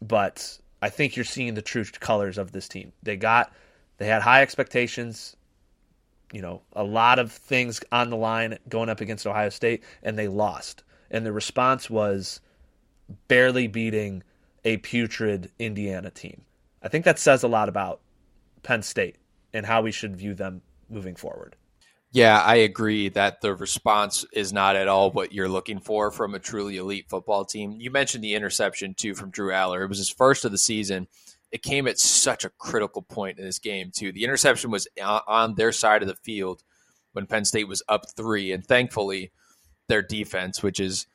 but I think you're seeing the true colors of this team. They got they had high expectations, you know, a lot of things on the line going up against Ohio State, and they lost. And the response was barely beating a putrid Indiana team. I think that says a lot about Penn State and how we should view them moving forward. Yeah, I agree that the response is not at all what you're looking for from a truly elite football team. You mentioned the interception too from Drew Allar. It was his first of the season it came at such a critical point in this game too. The interception was on their side of the field when Penn State was up three, and thankfully, their defense, which is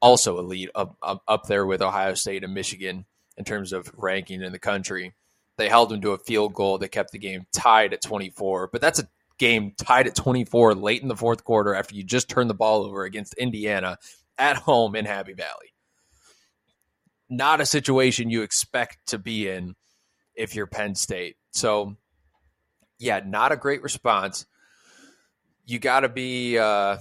also elite, up, up, up there with Ohio State and Michigan in terms of ranking in the country, they held them to a field goal that kept the game tied at 24. But that's a game tied at 24 late in the fourth quarter after you just turned the ball over against Indiana at home in Happy Valley. Not a situation you expect to be in if you're Penn State. So, yeah, not a great response. You got to be, uh,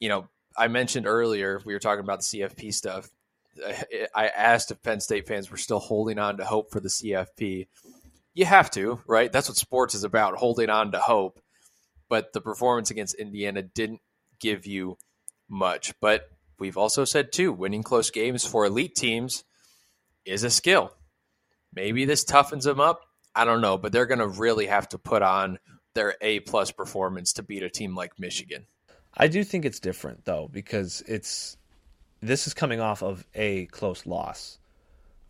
you know, I mentioned earlier, we were talking about the CFP stuff. I asked if Penn State fans were still holding on to hope for the CFP. You have to, right? That's what sports is about, holding on to hope. But the performance against Indiana didn't give you much. But we've also said, too, winning close games for elite teams is a skill. Maybe this toughens them up. I don't know, but they're going to really have to put on their A plus performance to beat a team like Michigan. I do think it's different though because it's this is coming off of a close loss.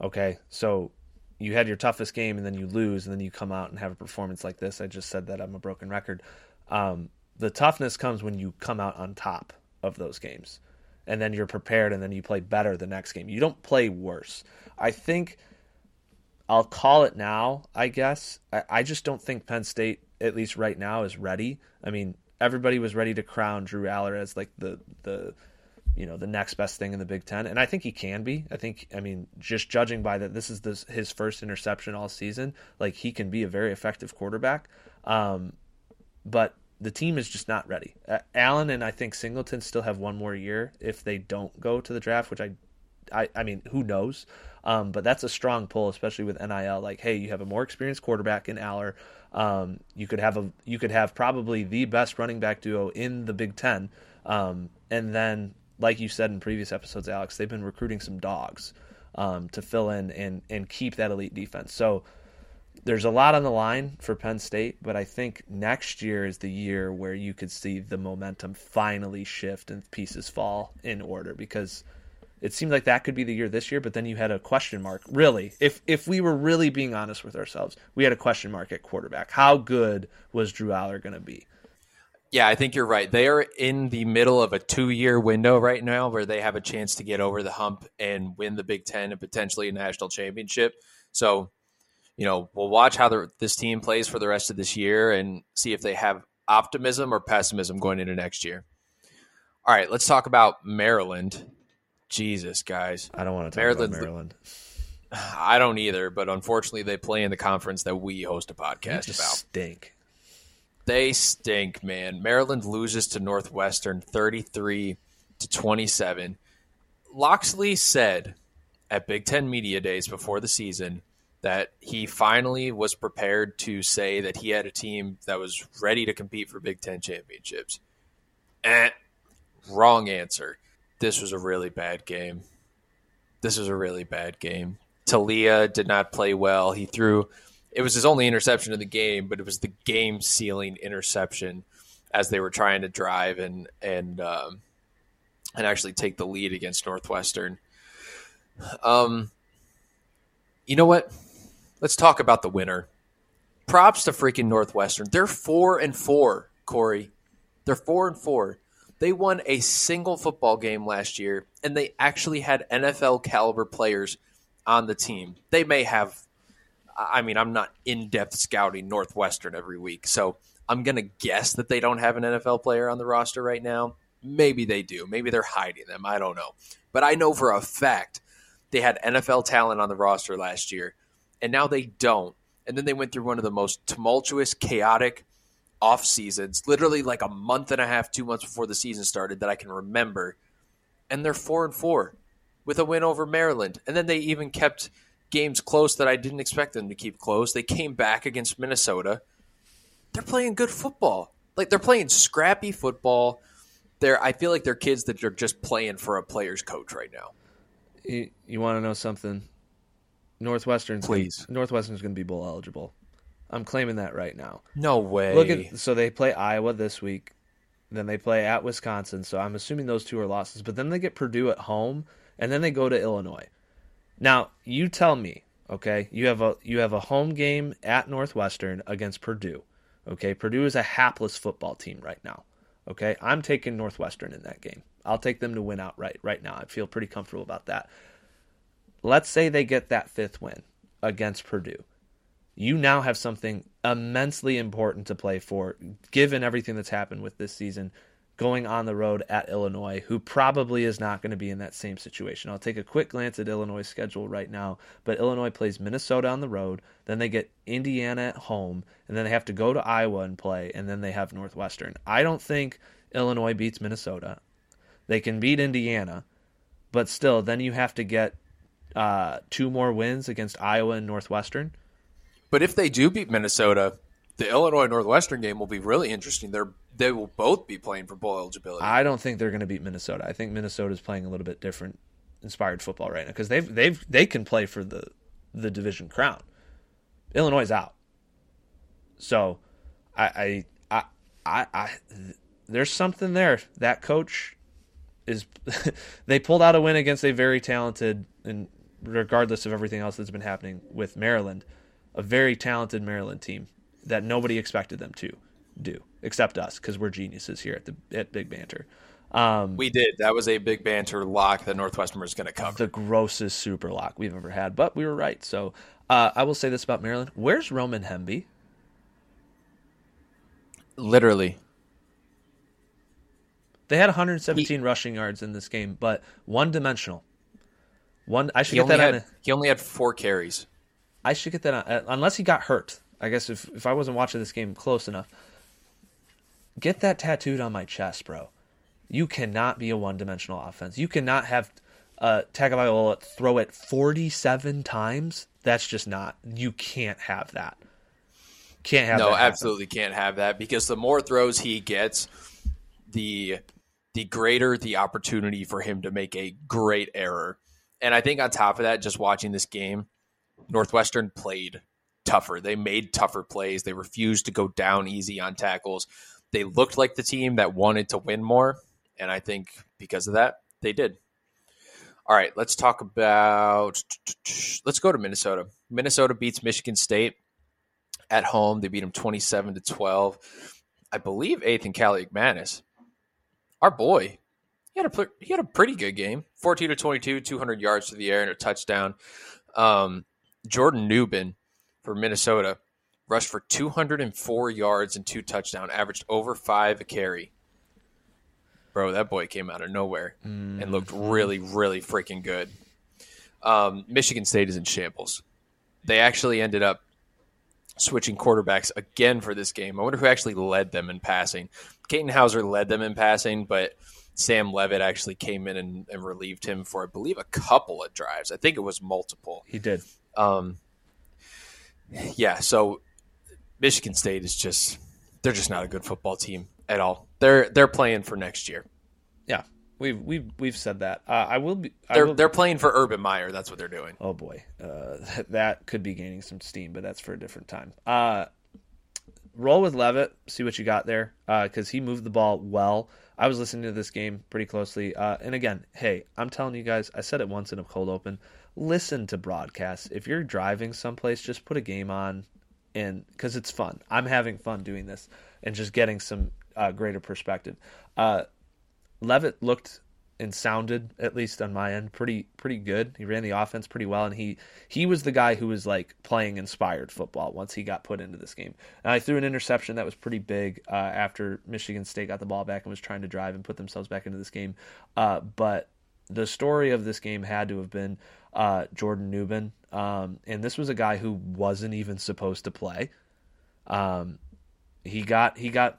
Okay, so you had your toughest game and then you lose and then you come out and have a performance like this. I just said that I'm a broken record. Um, the toughness comes when you come out on top of those games and then you're prepared and then you play better the next game. You don't play worse. I think I'll call it now, I guess. I, I just don't think Penn State, at least right now, is ready. I mean, everybody was ready to crown Drew Allar as like the the you know the next best thing in the Big Ten, and I think he can be. I think, I mean, just judging by that, this is this, his first interception all season. Like he can be a very effective quarterback, um, but the team is just not ready. Uh, Allen and I think Singleton still have one more year if they don't go to the draft, which I, I, I mean, who knows? Um, but that's a strong pull, especially with NIL. Like, hey, you have a more experienced quarterback in Allar. Um, you could have a you could have probably the best running back duo in the Big Ten. Um, and then, like you said in previous episodes, Alex, they've been recruiting some dogs um, to fill in and and keep that elite defense. So there's a lot on the line for Penn State, but I think next year is the year where you could see the momentum finally shift and pieces fall in order because it seemed like that could be the year this year, but then you had a question mark. Really, if if we were really being honest with ourselves, we had a question mark at quarterback. How good was Drew Allar going to be? Yeah, I think you're right. They are in the middle of a two year window right now where they have a chance to get over the hump and win the Big Ten and potentially a national championship. So, you know, we'll watch how the, this team plays for the rest of this year and see if they have optimism or pessimism going into next year. All right, let's talk about Maryland. Jesus, guys. I don't want to talk Maryland's about Maryland. I don't either, but unfortunately, they play in the conference that we host a podcast about. Stink. They stink, man. Maryland loses to Northwestern 33 to 27. Locksley said at Big Ten Media Days before the season that he finally was prepared to say that he had a team that was ready to compete for Big Ten championships. Eh, wrong answer this was a really bad game. This was a really bad game. Taulia did not play well. He threw it was his only interception of the game, but it was the game sealing interception as they were trying to drive and and um, and actually take the lead against Northwestern. Um, you know what? Let's talk about the winner. Props to freaking Northwestern. They're four and four, Corey. They're four and four. They won a single football game last year, and they actually had NFL caliber players on the team. They may have, I mean, I'm not in depth scouting Northwestern every week, so I'm going to guess that they don't have an NFL player on the roster right now. Maybe they do. Maybe they're hiding them. I don't know. But I know for a fact they had NFL talent on the roster last year, and now they don't. And then they went through one of the most tumultuous, chaotic off seasons, literally like a month and a half, two months before the season started that I can remember. And they're four and four with a win over Maryland. And then they even kept games close that I didn't expect them to keep close. They came back against Minnesota. They're playing good football. Like they're playing scrappy football. They're I feel like they're kids that are just playing for a player's coach right now. You, you want to know something? Northwestern's Please. Gonna, Northwestern's going to be bowl eligible. I'm claiming that right now. No way. Look at so they play Iowa this week, then they play at Wisconsin. So I'm assuming those two are losses. But then they get Purdue at home, and then they go to Illinois. Now you tell me, okay? You have a you have a home game at Northwestern against Purdue. Okay, Purdue is a hapless football team right now. Okay, I'm taking Northwestern in that game. I'll take them to win outright right now. I feel pretty comfortable about that. Let's say they get that fifth win against Purdue you now have something immensely important to play for, given everything that's happened with this season going on the road at Illinois, who probably is not going to be in that same situation. I'll take a quick glance at Illinois' schedule right now, but Illinois plays Minnesota on the road, then they get Indiana at home, and then they have to go to Iowa and play, and then they have Northwestern. I don't think Illinois beats Minnesota. They can beat Indiana, but still, then you have to get uh, two more wins against Iowa and Northwestern but if they do beat Minnesota, the Illinois Northwestern game will be really interesting. They're they will both be playing for bowl eligibility. I don't think they're going to beat Minnesota. I think Minnesota is playing a little bit different, inspired football right now because they've they've they can play for the the division crown. Illinois is out, so I I I I, I there's something there. That coach is they pulled out a win against a very talented and regardless of everything else that's been happening with Maryland a very talented Maryland team that nobody expected them to do, except us, because we're geniuses here at the at Big Banter. Um, we did. That was a big banter lock that Northwestern was going to cover. The grossest super lock we've ever had, but we were right. So uh, I will say this about Maryland: Where's Roman Hemby? Literally, they had 117 he, rushing yards in this game, but one dimensional. One, I should get that. Had, on a, he only had four carries. I should get that on, uh, unless he got hurt. I guess if if I wasn't watching this game close enough, get that tattooed on my chest, bro. You cannot be a one-dimensional offense. You cannot have uh, Tagovailoa throw it 47 times. That's just not. You can't have that. Can't have. No, absolutely can't have that because the more throws he gets, the the greater the opportunity for him to make a great error. And I think on top of that, just watching this game, Northwestern played tougher. They made tougher plays. They refused to go down easy on tackles. They looked like the team that wanted to win more. And I think because of that, they did. All right, let's talk about. Let's go to Minnesota. Minnesota beats Michigan State at home. They beat them 27 to 12. I believe Athan Kaliakmanis. Our boy, he had a he had a pretty good game. 14 to 22, 200 yards to the air and a touchdown. Um, Jordan Nubin for Minnesota rushed for 204 yards and two touchdowns, averaged over five a carry. Bro, that boy came out of nowhere mm. and looked really, really freaking good. Um, Michigan State is in shambles. They actually ended up switching quarterbacks again for this game. I wonder who actually led them in passing. Katin Houser led them in passing, but Sam Leavitt actually came in and, and relieved him for, I believe, a couple of drives. I think it was multiple. He did. Um, yeah, so Michigan State is just they're just not a good football team at all. They're they're playing for next year. Yeah, we've we've we've said that. Uh, I will be. I they're will, they're playing for Urban Meyer. That's what they're doing. Oh boy, uh, that could be gaining some steam, but that's for a different time. Uh, roll with Leavitt. See what you got there, because uh, he moved the ball well. I was listening to this game pretty closely, uh, and again, hey, I'm telling you guys, I said it once in a cold open listen to broadcasts. If you're driving someplace, just put a game on, and because it's fun. I'm having fun doing this and just getting some uh, greater perspective. Uh, Leavitt looked and sounded at least on my end pretty pretty good. He ran the offense pretty well, and he he was the guy who was like playing inspired football once he got put into this game. And I threw an interception that was pretty big uh, after Michigan State got the ball back and was trying to drive and put themselves back into this game. Uh, but the story of this game had to have been uh, Jordan Nubin, um, and this was a guy who wasn't even supposed to play. Um, he got he got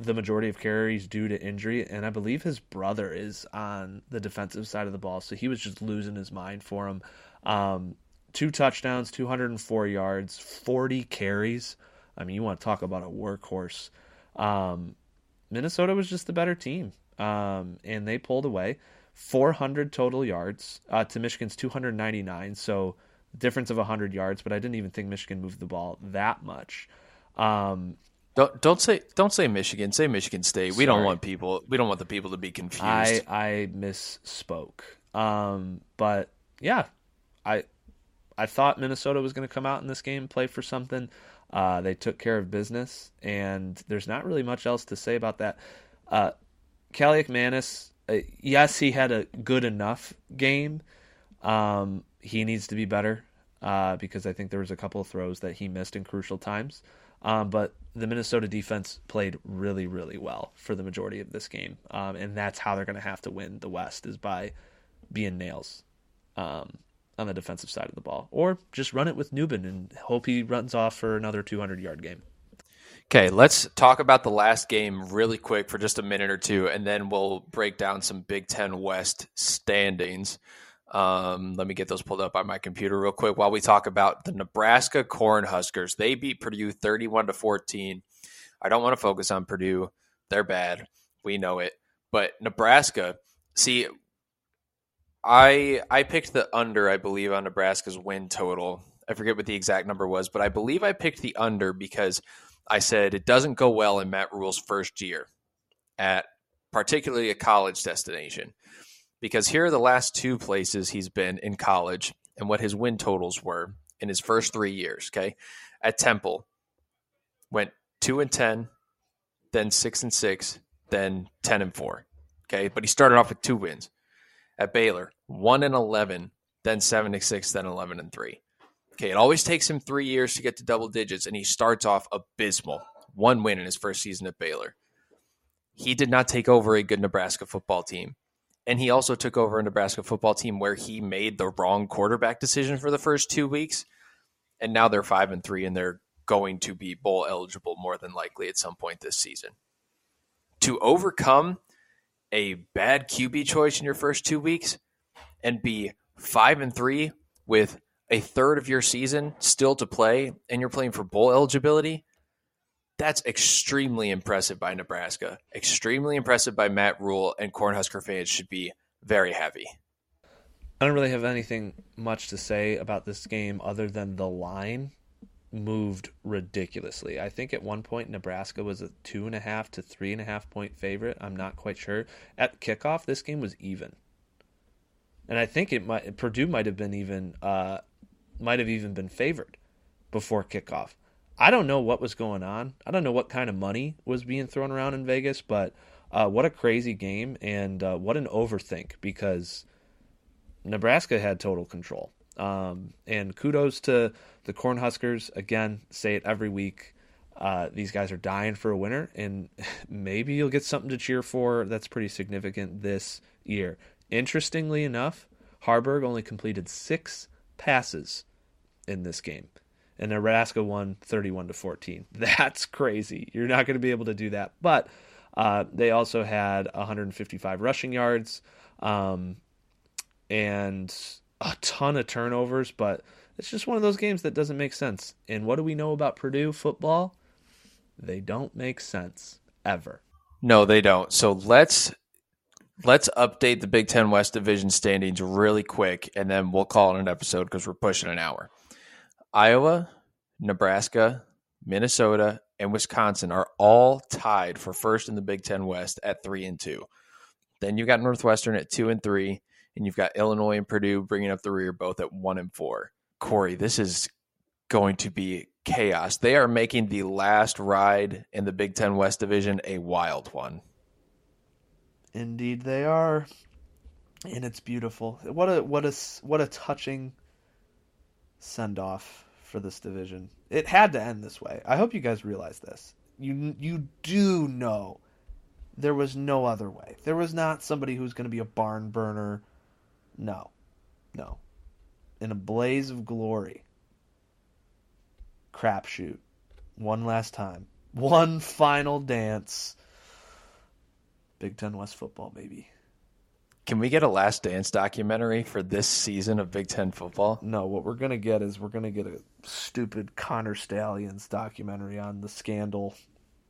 the majority of carries due to injury, and I believe his brother is on the defensive side of the ball, so he was just losing his mind for him. Um, two touchdowns, 204 yards, 40 carries. I mean, you want to talk about a workhorse. Um, Minnesota was just the better team, um, and they pulled away. 400 total yards uh, to Michigan's 299, so difference of 100 yards. But I didn't even think Michigan moved the ball that much. Um, don't don't say don't say Michigan. Say Michigan State. We don't want people. We don't want the people to be confused. I I misspoke. Um, but yeah, I I thought Minnesota was going to come out in this game, play for something. Uh, they took care of business, and there's not really much else to say about that. Uh, Kaliakmanis, uh, yes, he had a good enough game. Um, he needs to be better uh, because I think there was a couple of throws that he missed in crucial times. Um, but the Minnesota defense played really, really well for the majority of this game, um, and that's how they're going to have to win the West is by being nails um, on the defensive side of the ball, or just run it with Nubin and hope he runs off for another 200 yard game. Okay, let's talk about the last game really quick for just a minute or two, and then we'll break down some Big Ten West standings. Um, let me get those pulled up on my computer real quick while we talk about the Nebraska Cornhuskers. They beat Purdue 31 to 14. I don't want to focus on Purdue. They're bad. We know it. But Nebraska, see, I I picked the under, I believe, on Nebraska's win total. I forget what the exact number was, but I believe I picked the under because I said it doesn't go well in Matt Rhule's first year at particularly a college destination because here are the last two places he's been in college and what his win totals were in his first three years. Okay. At Temple, went two and 10, then six and six, then 10 and four. Okay. But he started off with two wins. At Baylor, one and 11, then seven and six, then 11 and three. Okay. It always takes him three years to get to double digits, and he starts off abysmal. One win in his first season at Baylor. He did not take over a good Nebraska football team and he also took over a Nebraska football team where he made the wrong quarterback decision for the first two weeks. And now they're five and three, and they're going to be bowl eligible more than likely at some point this season. To overcome a bad QB choice in your first two weeks and be five and three with a third of your season still to play, and you're playing for bowl eligibility, that's extremely impressive by Nebraska. Extremely impressive by Matt Rhule, and Cornhusker fans should be very happy. I don't really have anything much to say about this game other than the line moved ridiculously. I think at one point Nebraska was a two and a half to three and a half point favorite. I'm not quite sure. At kickoff, this game was even, and I think it might Purdue might have been even uh, might have even been favored before kickoff. I don't know what was going on. I don't know what kind of money was being thrown around in Vegas, but uh, what a crazy game and uh, what an overthink because Nebraska had total control. Um, and kudos to the Cornhuskers. Again, say it every week. Uh, these guys are dying for a winner, and maybe you'll get something to cheer for that's pretty significant this year. Interestingly enough, Haarberg only completed six passes in this game and Nebraska won 31 to 14. That's crazy. You're not going to be able to do that. But uh, they also had 155 rushing yards um, and a ton of turnovers. But it's just one of those games that doesn't make sense. And what do we know about Purdue football? They don't make sense ever. No, they don't. So let's let's update the Big Ten West Division standings really quick, and then we'll call it an episode because we're pushing an hour. Iowa, Nebraska, Minnesota, and Wisconsin are all tied for first in the Big Ten West at three and two. Then you've got Northwestern at two and three, and you've got Illinois and Purdue bringing up the rear, both at one and four. Corey, this is going to be chaos. They are making the last ride in the Big Ten West division a wild one. Indeed, they are, and it's beautiful. What a what a what a touching send off for this division. It had to end this way. I hope you guys realize this. You you do know there was no other way. There was not somebody who's going to be a barn burner. No, no. In a blaze of glory. Crapshoot. One last time. One final dance. Big Ten West football, baby. Can we get a Last Dance documentary for this season of Big Ten football? No, what we're gonna get is we're gonna get a stupid Connor Stalions documentary on the scandal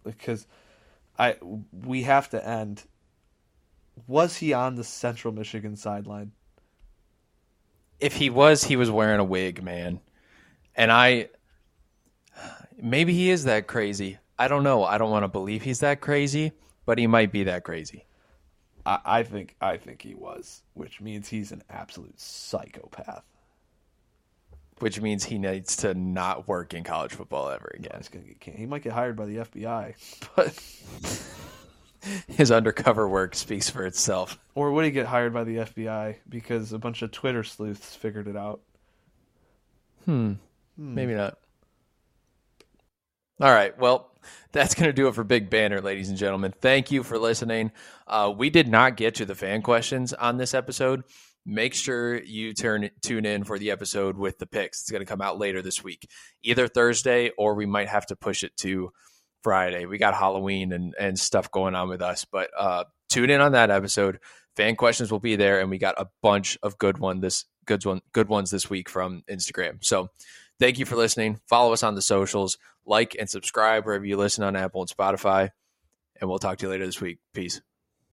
because I we have to end. Was he on the Central Michigan sideline? If he was, he was wearing a wig, man. And I maybe he is that crazy. I don't know. I don't want to believe he's that crazy, but he might be that crazy. I, I think I think he was, which means he's an absolute psychopath. Which means he needs to not work in college football ever again. He's gonna get he might get hired by the FBI, but His undercover work speaks for itself. or would he get hired by the FBI because a bunch of Twitter sleuths figured it out? Hmm. Maybe not. All right. Well, that's going to do it for Big Banner, ladies and gentlemen. Thank you for listening. Uh, we did not get to the fan questions on this episode. Make sure you turn tune in for the episode with the picks. It's going to come out later this week, either Thursday or we might have to push it to Friday. We got Halloween and, and stuff going on with us, but uh, tune in on that episode. Fan questions will be there, and we got a bunch of good one this good one good ones this week from Instagram. So thank you for listening. Follow us on the socials, like and subscribe wherever you listen on Apple and Spotify, and we'll talk to you later this week. Peace.